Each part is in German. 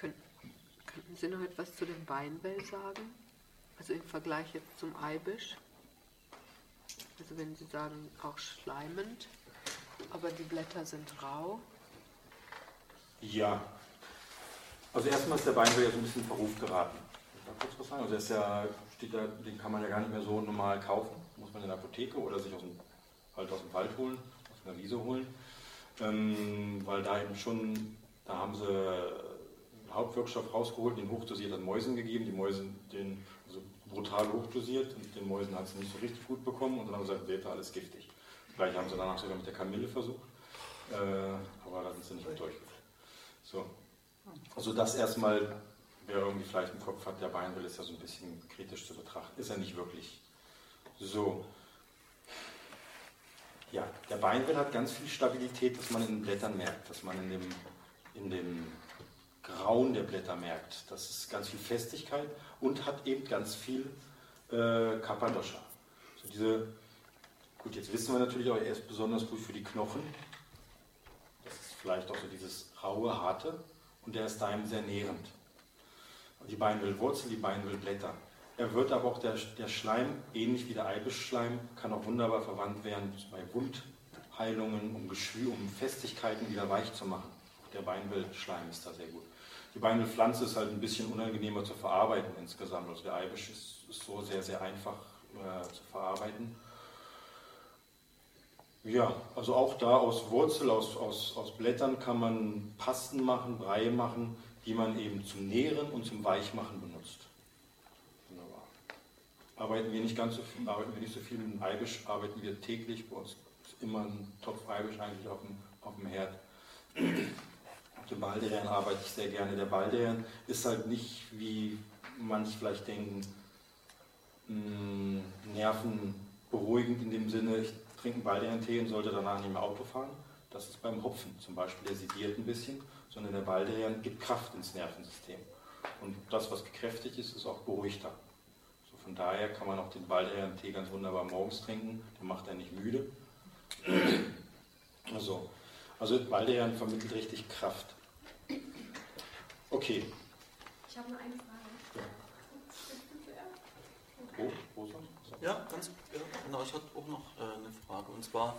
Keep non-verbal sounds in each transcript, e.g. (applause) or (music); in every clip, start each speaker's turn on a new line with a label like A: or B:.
A: Könnten, könnten Sie noch etwas zu dem Beinwell sagen? Also im Vergleich jetzt zum Eibisch? Also wenn Sie sagen, auch schleimend, aber die Blätter sind rau.
B: Ja. Also erstmal ist der Beinwell ja so ein bisschen in Verruf geraten. Kurz was sagen? Also ist ja, steht da, den kann man ja gar nicht mehr so normal kaufen. Muss man in der Apotheke oder sich aus dem, halt aus dem Wald holen, aus einer Wiese holen. Ähm, weil da eben schon, da haben sie Hauptwirkstoff rausgeholt, den hochdosiert an Mäusen gegeben. Die Mäuse, den also brutal hochdosiert und den Mäusen hat es nicht so richtig gut bekommen und dann haben sie gesagt, Beta, alles giftig. Vielleicht haben sie danach sogar mit der Kamille versucht, äh, aber da sind sie nicht durchgeführt. So. Also das erstmal, wer irgendwie vielleicht im Kopf hat, der Beinwill ist ja so ein bisschen kritisch zu betrachten. Ist er nicht wirklich. So. Ja, der Beinwill hat ganz viel Stabilität, dass man in den Blättern merkt, dass man in dem, in dem Grauen der Blätter merkt. Das ist ganz viel Festigkeit und hat eben ganz viel äh, Kappadosha. So diese, gut, jetzt wissen wir natürlich auch, er ist besonders gut für die Knochen. Das ist vielleicht auch so dieses raue, harte und der ist daheim sehr nährend. Die Beinwillwurzel, die Beinwillblätter. Er wird aber auch der, der Schleim, ähnlich wie der Eibischschleim, kann auch wunderbar verwandt werden bei Wundheilungen, um, Geschwür, um Festigkeiten wieder weich zu machen. Auch der Beinwillschleim ist da sehr gut. Die Beinwillpflanze ist halt ein bisschen unangenehmer zu verarbeiten insgesamt. Also der Eibisch ist, ist so sehr, sehr einfach äh, zu verarbeiten. Ja, also auch da aus Wurzel, aus, aus, aus Blättern kann man Pasten machen, Brei machen, die man eben zum Nähren und zum Weichmachen benutzt. Wunderbar. Arbeiten wir nicht ganz so viel, arbeiten wir nicht so viel mit dem Eibisch, arbeiten wir täglich. Bei uns ist immer ein Topf Eibisch eigentlich auf dem, auf dem Herd. Dem Baldrian arbeite ich sehr gerne. Der Baldrian ist halt nicht, wie manche vielleicht denken, nervenberuhigend in dem Sinne, ich trinken Baldrian-Tee und sollte danach nicht mehr Auto fahren. Das ist beim Hopfen zum Beispiel, der sediert ein bisschen, sondern der Baldrian gibt Kraft ins Nervensystem. Und das, was gekräftigt ist, ist auch beruhigter. So von daher kann man auch den Baldrian-Tee ganz wunderbar morgens trinken, der macht er nicht müde. (clears throat) Also, also Baldrian vermittelt richtig Kraft. Okay.
C: Ich habe nur eine Frage.
B: Ja. Wo, wo
D: ja, ganz ja, genau. Ich hatte auch noch äh, eine Frage. Und zwar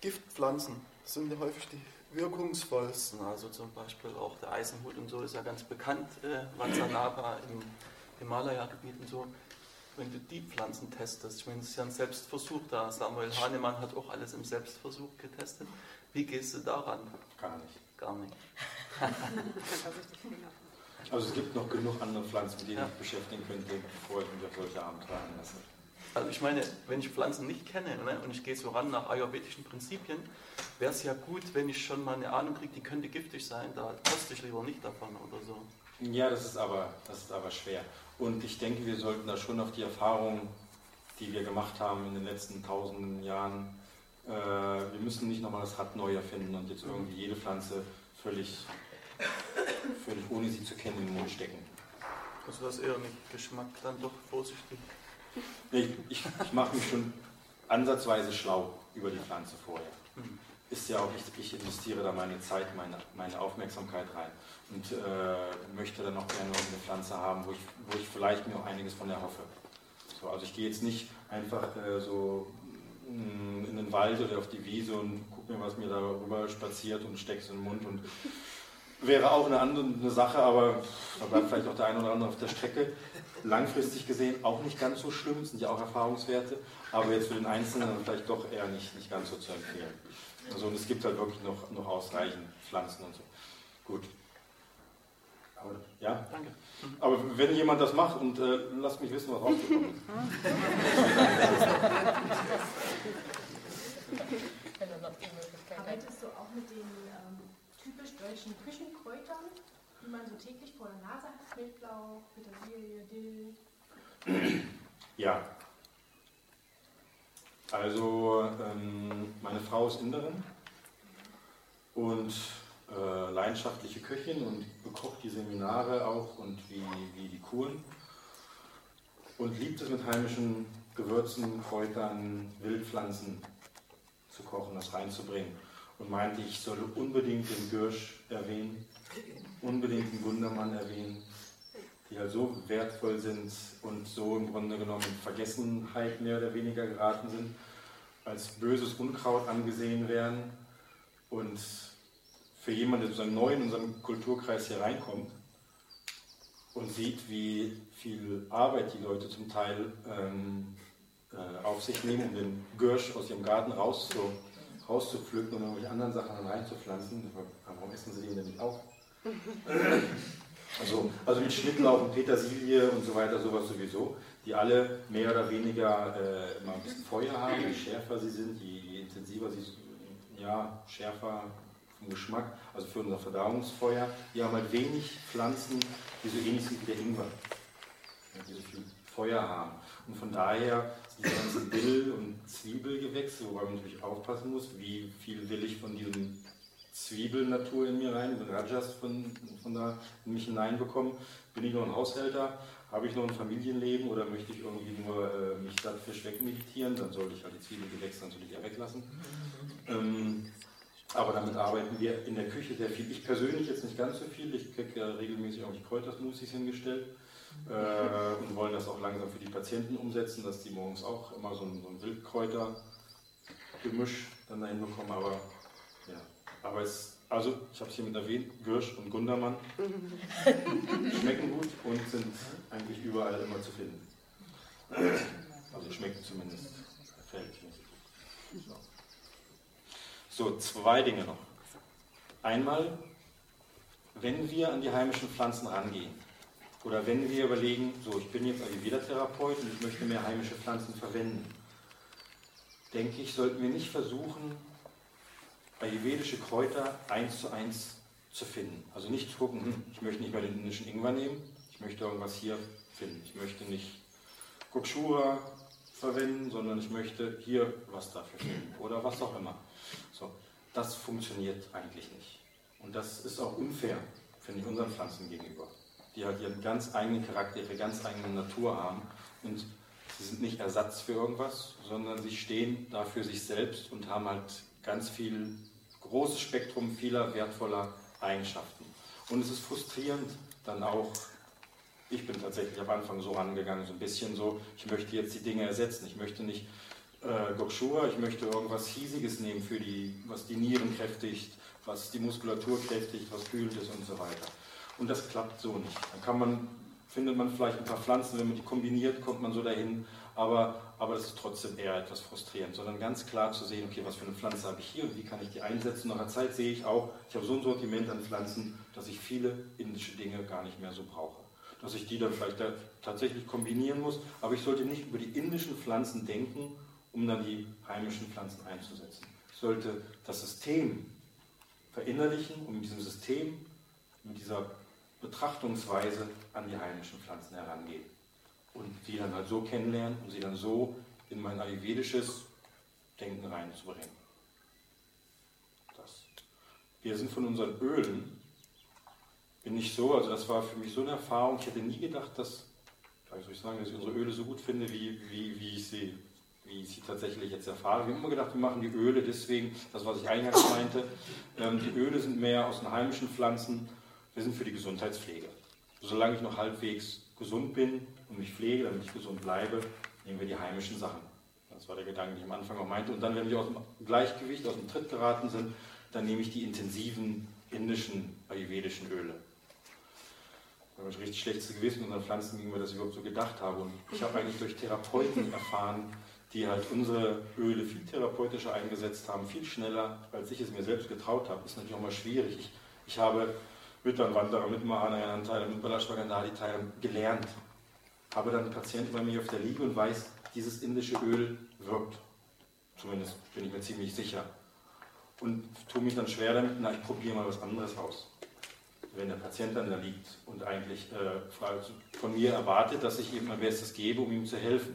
D: Giftpflanzen sind ja häufig die wirkungsvollsten. Also zum Beispiel auch der Eisenhut und so ist ja ganz bekannt, äh, Manzanaba im Himalaya-Gebiet und so. Wenn du die Pflanzen testest, ich meine, es ist ja ein Selbstversuch da. Samuel Hahnemann hat auch alles im Selbstversuch getestet. Wie gehst du daran?
B: Gar nicht.
D: Gar nicht. (laughs)
B: Also es gibt noch genug andere Pflanzen, mit denen ja. ich beschäftigen könnte, bevor ich mich auf solche Abenteuer einlasse.
D: Also ich meine, wenn ich Pflanzen nicht kenne ne, und ich gehe so ran nach ayurvedischen Prinzipien, wäre es ja gut, wenn ich schon mal eine Ahnung kriege, die könnte giftig sein, da koste ich lieber nicht davon oder so.
B: Ja, das ist aber, das ist aber schwer. Und ich denke, wir sollten da schon auf die Erfahrungen, die wir gemacht haben in den letzten tausenden Jahren, äh, wir müssen nicht nochmal das Rad neu erfinden und jetzt irgendwie jede Pflanze völlig völlig ohne sie zu kennen in den Mund stecken.
D: Also das eher mit Geschmack dann doch vorsichtig.
B: Ich, ich, ich mache mich schon ansatzweise schlau über die Pflanze vorher. Mhm. Ist ja auch, ich, ich investiere da meine Zeit, meine, meine Aufmerksamkeit rein und äh, möchte dann auch gerne eine Pflanze haben, wo ich, wo ich vielleicht mir auch einiges von erhoffe. So, also ich gehe jetzt nicht einfach äh, so in den Wald oder auf die Wiese und gucke mir, was mir da rüber spaziert und stecke es in den Mund und wäre auch eine andere eine Sache, aber da bleibt vielleicht auch der eine oder andere auf der Strecke. Langfristig gesehen auch nicht ganz so schlimm, sind ja auch Erfahrungswerte, aber jetzt für den Einzelnen vielleicht doch eher nicht, nicht ganz so zu empfehlen. Also und es gibt halt wirklich noch, noch ausreichend Pflanzen und so. Gut. Ja? Wenn jemand das macht und äh, lasst mich wissen, was rausgekommen ist. (laughs)
C: Arbeitest du auch mit den deutschen Küchenkräutern, die man so täglich vor der Nase hat, Feldlauch, Petersilie, Dill. (clears throat)
B: Ja. Also ähm, meine Frau ist Inderin und leidenschaftliche Köchin und bekocht die Seminare auch und wie, wie die Kuren und liebt es mit heimischen Gewürzen, Kräutern, Wildpflanzen zu kochen, das reinzubringen und meinte, ich solle unbedingt den Gürsch erwähnen. unbedingt den Wundermann erwähnen, die halt so wertvoll sind und so im Grunde genommen in Vergessenheit mehr oder weniger geraten sind, als böses Unkraut angesehen werden und für jemanden, der sozusagen neu in unseren Kulturkreis hier reinkommt und sieht, wie viel Arbeit die Leute zum Teil ähm, äh, auf sich nehmen, um den Gürsch aus ihrem Garten rauszu, rauszupflücken und irgendwelche anderen Sachen dann reinzupflanzen. Warum essen sie den denn nicht auf? (laughs) Also, also mit Schnittlauch und Petersilie und so weiter, sowas sowieso, die alle mehr oder weniger äh, immer ein bisschen Feuer haben. Je schärfer sie sind, je, je intensiver sie sind, ja, schärfer vom Geschmack, also für unser Verdauungsfeuer. Die haben halt wenig Pflanzen, die so ähnlich sind wie der Ingwer, ja, die so viel Feuer haben. Und von daher die ganzen Dill- und Zwiebelgewächse, wobei man natürlich aufpassen muss, wie viel will ich von diesem Zwiebelnatur in mir rein, den Rajas von, von da in mich hineinbekommen. Bin ich noch ein Haushälter? Habe ich noch ein Familienleben oder möchte ich irgendwie nur äh, mich statt Fisch wegmeditieren? Dann sollte ich halt die Zwiebelgewächse natürlich eher weglassen. Ähm, aber damit arbeiten wir in der Küche sehr viel. Ich persönlich jetzt nicht ganz so viel. Ich kriege ja regelmäßig auch die Kräutersmoothies hingestellt äh, (laughs) und wollen das auch langsam für die Patienten umsetzen, dass die morgens auch immer so ein, so ein Wildkräuter-Gemisch dann dahin bekommen. Aber ja, aber es, also ich habe es hiermit erwähnt, Gürsch und Gundermann (laughs) schmecken gut und sind eigentlich überall immer zu finden. Also schmecken zumindest verhältnismäßig gut. So. So, zwei Dinge noch. Einmal, wenn wir an die heimischen Pflanzen rangehen oder wenn wir überlegen, so, ich bin jetzt Ayurveda-Therapeut und ich möchte mehr heimische Pflanzen verwenden, denke ich, sollten wir nicht versuchen, ayurvedische Kräuter eins zu eins zu finden. Also nicht gucken, hm, ich möchte nicht mehr den indischen Ingwer nehmen, ich möchte irgendwas hier finden. Ich möchte nicht Gokshura verwenden, sondern ich möchte hier was dafür finden oder was auch immer. So, das funktioniert eigentlich nicht. Und das ist auch unfair, finde ich, unseren Pflanzen gegenüber, die halt ihren ganz eigenen Charakter, ihre ganz eigene Natur haben. Und sie sind nicht Ersatz für irgendwas, sondern sie stehen da für sich selbst und haben halt ganz viel, großes Spektrum vieler wertvoller Eigenschaften. Und es ist frustrierend dann auch, ich bin tatsächlich am Anfang so rangegangen, so ein bisschen so, ich möchte jetzt die Dinge ersetzen. Ich möchte nicht äh, Gokshura, ich möchte irgendwas Hiesiges nehmen, für die, was die Nieren kräftigt, was die Muskulatur kräftigt, was kühlt ist und so weiter. Und das klappt so nicht. Dann kann man, findet man vielleicht ein paar Pflanzen, wenn man die kombiniert, kommt man so dahin, aber, aber das ist trotzdem eher etwas frustrierend, sondern ganz klar zu sehen, okay, was für eine Pflanze habe ich hier und wie kann ich die einsetzen. Nach einer Zeit sehe ich auch, ich habe so ein Sortiment an Pflanzen, dass ich viele indische Dinge gar nicht mehr so brauche. Dass ich die dann vielleicht da tatsächlich kombinieren muss, aber ich sollte nicht über die indischen Pflanzen denken, um dann die heimischen Pflanzen einzusetzen. Ich sollte das System verinnerlichen, um mit diesem System, mit dieser Betrachtungsweise an die heimischen Pflanzen herangehen. Und die dann halt so kennenlernen und sie dann so in mein ayurvedisches Denken reinzubringen. Das. Wir sind von unseren Ölen, bin ich so, also das war für mich so eine Erfahrung, ich hätte nie gedacht, dass, wie soll ich sagen, dass ich unsere Öle so gut finde, wie, wie, wie ich sie wie ich sie tatsächlich jetzt erfahre. Wir haben immer gedacht, wir machen die Öle deswegen, das was ich eingangs (coughs) meinte, ähm, die Öle sind mehr aus den heimischen Pflanzen, wir sind für die Gesundheitspflege. Solange ich noch halbwegs gesund bin und mich pflege, damit ich gesund bleibe, nehmen wir die heimischen Sachen. Das war der Gedanke, den ich am Anfang auch meinte. Und dann, wenn wir aus dem Gleichgewicht, aus dem Tritt geraten sind, dann nehme ich die intensiven indischen, ayurvedischen Öle. Da habe ich richtig schlechtes Gewissen unseren Pflanzen gegenüber, dass ich überhaupt so gedacht habe. Und ich habe eigentlich durch Therapeuten erfahren, die halt unsere Öle viel therapeutischer eingesetzt haben, viel schneller, als ich es mir selbst getraut habe. Ist natürlich auch mal schwierig. Ich, ich habe Wanderer, mit Mahanayan-Teilern, mit Balashwagandhari-Teilern gelernt. Habe dann einen Patienten bei mir auf der Liege und weiß, dieses indische Öl wirkt. Zumindest bin ich mir ziemlich sicher. Und tue mich dann schwer damit, na, ich probiere mal was anderes aus. Wenn der Patient dann da liegt und eigentlich äh, von mir erwartet, dass ich ihm mein Bestes gebe, um ihm zu helfen.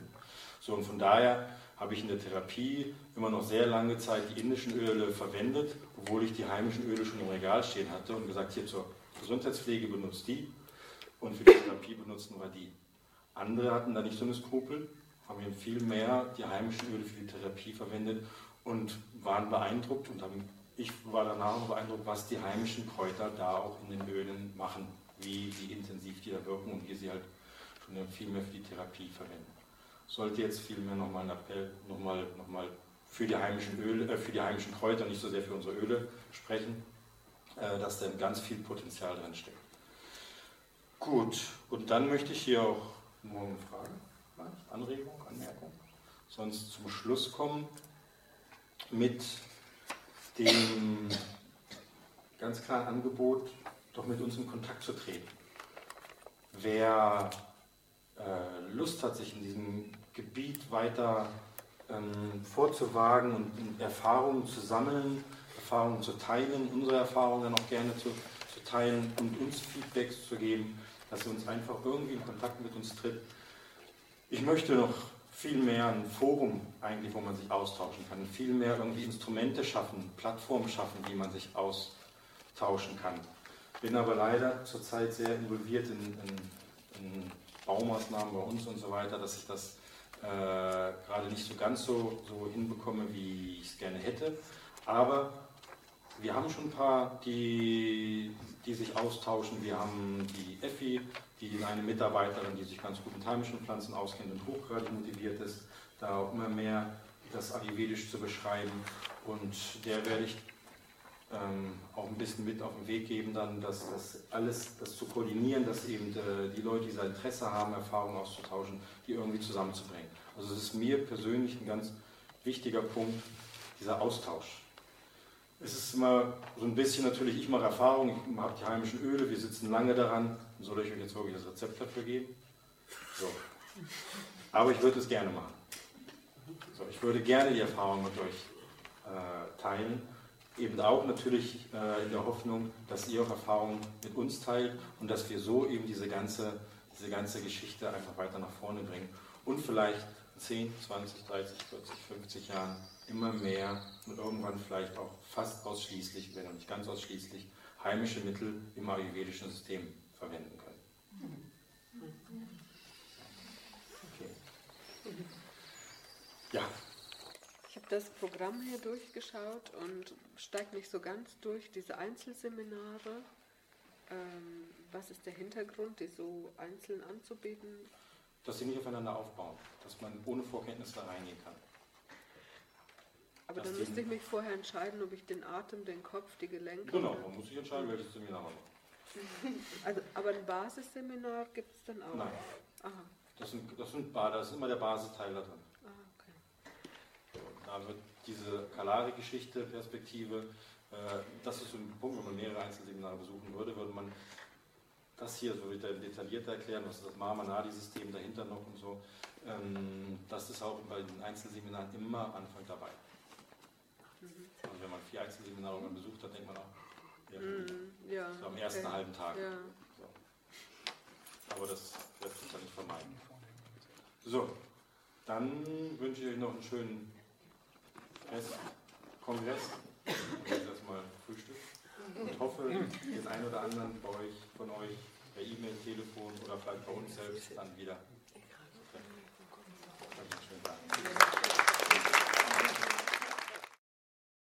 B: So, und von daher habe ich in der Therapie immer noch sehr lange Zeit die indischen Öle verwendet, obwohl ich die heimischen Öle schon im Regal stehen hatte und gesagt, hier zur Gesundheitspflege benutzt die und für die Therapie benutzen wir die. Andere hatten da nicht so eine Skrupel, haben viel mehr die heimischen Öle für die Therapie verwendet und waren beeindruckt und haben ich war danach noch beeindruckt, was die heimischen Kräuter da auch in den Ölen machen, wie, wie intensiv die da wirken und wie sie halt schon viel mehr für die Therapie verwenden. Sollte jetzt vielmehr nochmal ein Appell nochmal noch mal für die heimischen Öle, äh, für die heimischen Kräuter, nicht so sehr für unsere Öle sprechen, äh, dass da ganz viel Potenzial drin steckt. Gut, und dann möchte ich hier auch nur eine Frage, Anregung, Anmerkung, sonst zum Schluss kommen mit dem ganz klaren Angebot, doch mit uns in Kontakt zu treten. Wer äh, Lust hat, sich in diesem Gebiet weiter ähm, vorzuwagen und Erfahrungen zu sammeln, Erfahrungen zu teilen, unsere Erfahrungen dann auch gerne zu, zu teilen und uns Feedbacks zu geben, dass er uns einfach irgendwie in Kontakt mit uns tritt. Ich möchte noch viel mehr ein Forum eigentlich, wo man sich austauschen kann, viel mehr irgendwie Instrumente schaffen, Plattformen schaffen, die man sich austauschen kann. Bin aber leider zurzeit sehr involviert in, in, in Baumaßnahmen bei uns und so weiter, dass ich das äh, gerade nicht so ganz so, so hinbekomme, wie ich es gerne hätte. Aber wir haben schon ein paar, die, die sich austauschen. Wir haben die Effi, die eine Mitarbeiterin, die sich ganz gut mit heimischen Pflanzen auskennt und hochgradig motiviert ist, da auch immer mehr das Ayurvedisch zu beschreiben. Und der werde ich ähm, auch ein bisschen mit auf den Weg geben, dann das, das alles das zu koordinieren, dass eben äh, die Leute, die da Interesse haben, Erfahrungen auszutauschen, die irgendwie zusammenzubringen. Also es ist mir persönlich ein ganz wichtiger Punkt, dieser Austausch. Es ist immer so ein bisschen natürlich, ich mache Erfahrung, ich habe die heimischen Öle, wir sitzen lange daran. Soll ich euch jetzt wirklich das Rezept dafür geben? So. Aber ich würde es gerne machen. So, ich würde gerne die Erfahrung mit euch äh, teilen. Eben auch natürlich äh, in der Hoffnung, dass ihr auch Erfahrungen mit uns teilt und dass wir so eben diese ganze, diese ganze Geschichte einfach weiter nach vorne bringen. Und vielleicht 10, 20, 30, 40, 50 Jahren immer mehr und irgendwann vielleicht auch fast ausschließlich, wenn auch nicht ganz ausschließlich, heimische Mittel im ayurvedischen System verwenden können. Okay. Ja.
A: Ich habe das Programm hier durchgeschaut und steigt nicht so ganz durch, diese Einzelseminare. Ähm, was ist der Hintergrund, die so einzeln anzubieten?
B: Dass sie nicht aufeinander aufbauen, dass man ohne Vorkenntnis da reingehen kann.
A: Aber dann müsste ich mich vorher entscheiden, ob ich den Atem, den Kopf, die Gelenke.
B: Genau, man muss sich entscheiden, welches Seminar man macht. (laughs)
A: Also, aber ein Basisseminar gibt es dann auch?
B: Nein. Aha. Das, sind, das, sind, das ist immer der Basisteil da drin. Ah, okay. Da wird diese Kalari-Geschichte, Perspektive, äh, das ist so ein Punkt, wenn man mehrere Einzelseminare besuchen würde, würde man das hier so wieder detailliert erklären, was ist das Marmanadi-System dahinter noch und so. Ähm, das ist auch bei den Einzelseminaren immer am Anfang dabei. Mhm. Also wenn man vier Einzelseminare besucht hat, denkt man auch, ja, mhm, ja so am ersten okay. halben Tag. Ja. So. Aber das lässt sich ja nicht vermeiden. So, dann wünsche ich euch noch einen schönen Kongress. Jetzt erstmal Frühstück. Und hoffe, den einen oder anderen bei euch, von euch per E-Mail, Telefon oder vielleicht bei uns selbst dann wieder. Okay. Schönen Dank.